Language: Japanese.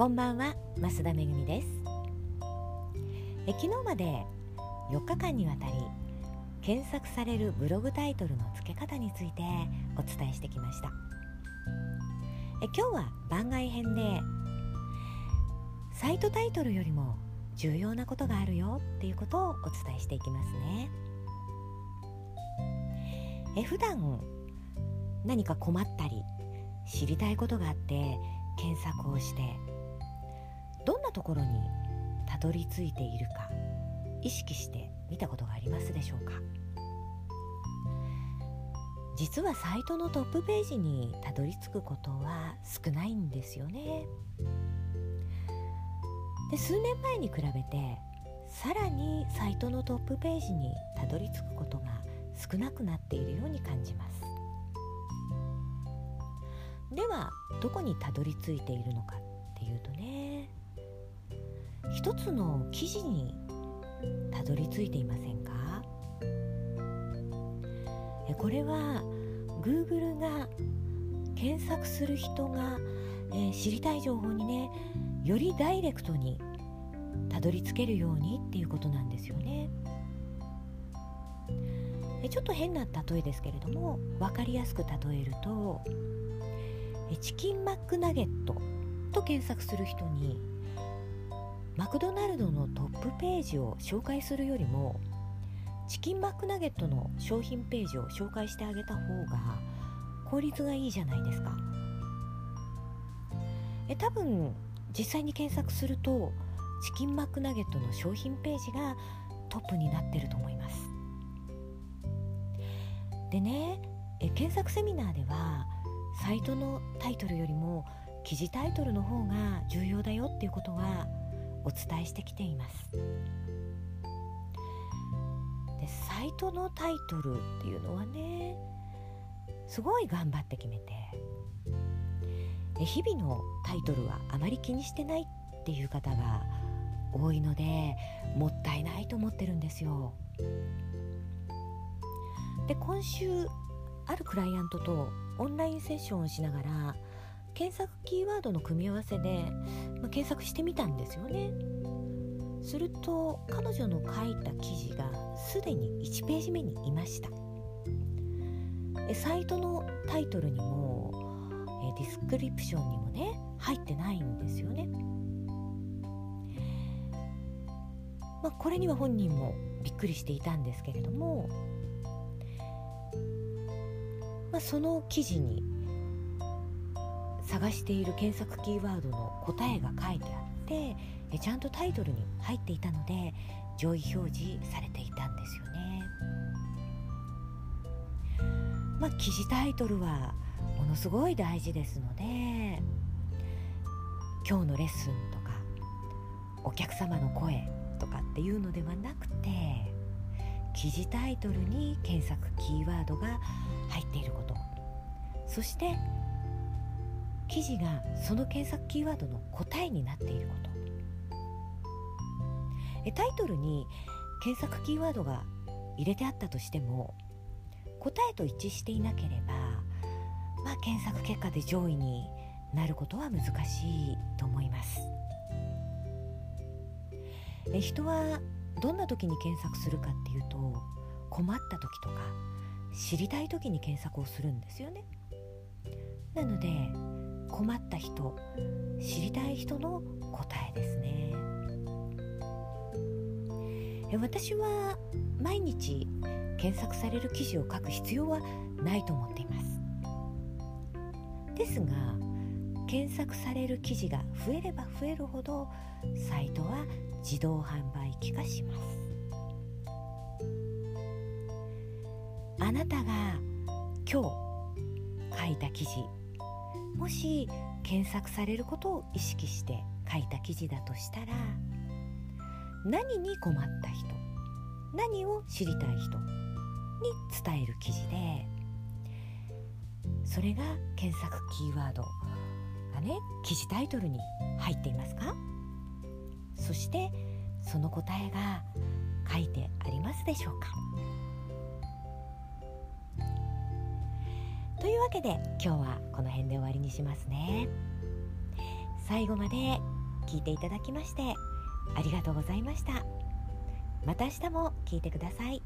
こんばんは増田めぐみです。え昨日まで4日間にわたり検索されるブログタイトルの付け方についてお伝えしてきました。え今日は番外編でサイトタイトルよりも重要なことがあるよっていうことをお伝えしていきますね。え普段何か困ったり知りたいことがあって検索をしてなところにたどり着いているか意識して見たことがありますでしょうか？実はサイトのトップページにたどり着くことは少ないんですよね。で数年前に比べてさらにサイトのトップページにたどり着くことが少なくなっているように感じます。ではどこにたどり着いているのかっていうとね一つの記事にたどり着いていませんか？これは Google が検索する人が、えー、知りたい情報にねよりダイレクトにたどり着けるようにっていうことなんですよね。ちょっと変な例えですけれども分かりやすく例えるとチキンマックナゲットと検索する人にマクドナルドのトップページを紹介するよりもチキンマックナゲットの商品ページを紹介してあげた方が効率がいいじゃないですか。え多分実際に検索するとチキンマックナゲットの商品ページがトップになってると思います。でねえ検索セミナーではサイトのタイトルよりも記事タイトルの方が重要だよっていうことはお伝えしてきています。でサイトのタイトルっていうのはねすごい頑張って決めて日々のタイトルはあまり気にしてないっていう方が多いのでもったいないと思ってるんですよ。で今週あるクライアントとオンラインセッションをしながら検索キーワードの組み合わせで、まあ、検索してみたんですよね。すると彼女の書いた記事がすでに1ページ目にいました。サイトのタイトルにもディスクリプションにもね入ってないんですよね。まあ、これには本人もびっくりしていたんですけれども、まあ、その記事に探している検索キーワードの答えが書いてあってちゃんとタイトルに入っていたので上位表示されていたんですよね。まあ、記事タイトルはものすごい大事ですので今日のレッスンとかお客様の声とかっていうのではなくて記事タイトルに検索キーワードが入っていることそして記事がその検索キーワードの答えになっていること。えタイトルに検索キーワードが入れてあったとしても答えと一致していなければ、まあ、検索結果で上位になることは難しいと思います。え人はどんな時に検索するかっていうと困った時とか知りたい時に検索をするんですよね。なので困った人知りたい人の答えですね。私は毎日検索される記事を書く必要はないと思っています。ですが検索される記事が増えれば増えるほどサイトは自動販売機化します。あなたが今日書いた記事もし検索されることを意識して書いた記事だとしたら何に困った人何を知りたい人に伝える記事でそれが検索キーワードがね記事タイトルに入っていますか？そしてその答えが書いてありますでしょうか？いうわけで今日はこの辺で終わりにしますね最後まで聞いていただきましてありがとうございましたまた明日も聞いてください。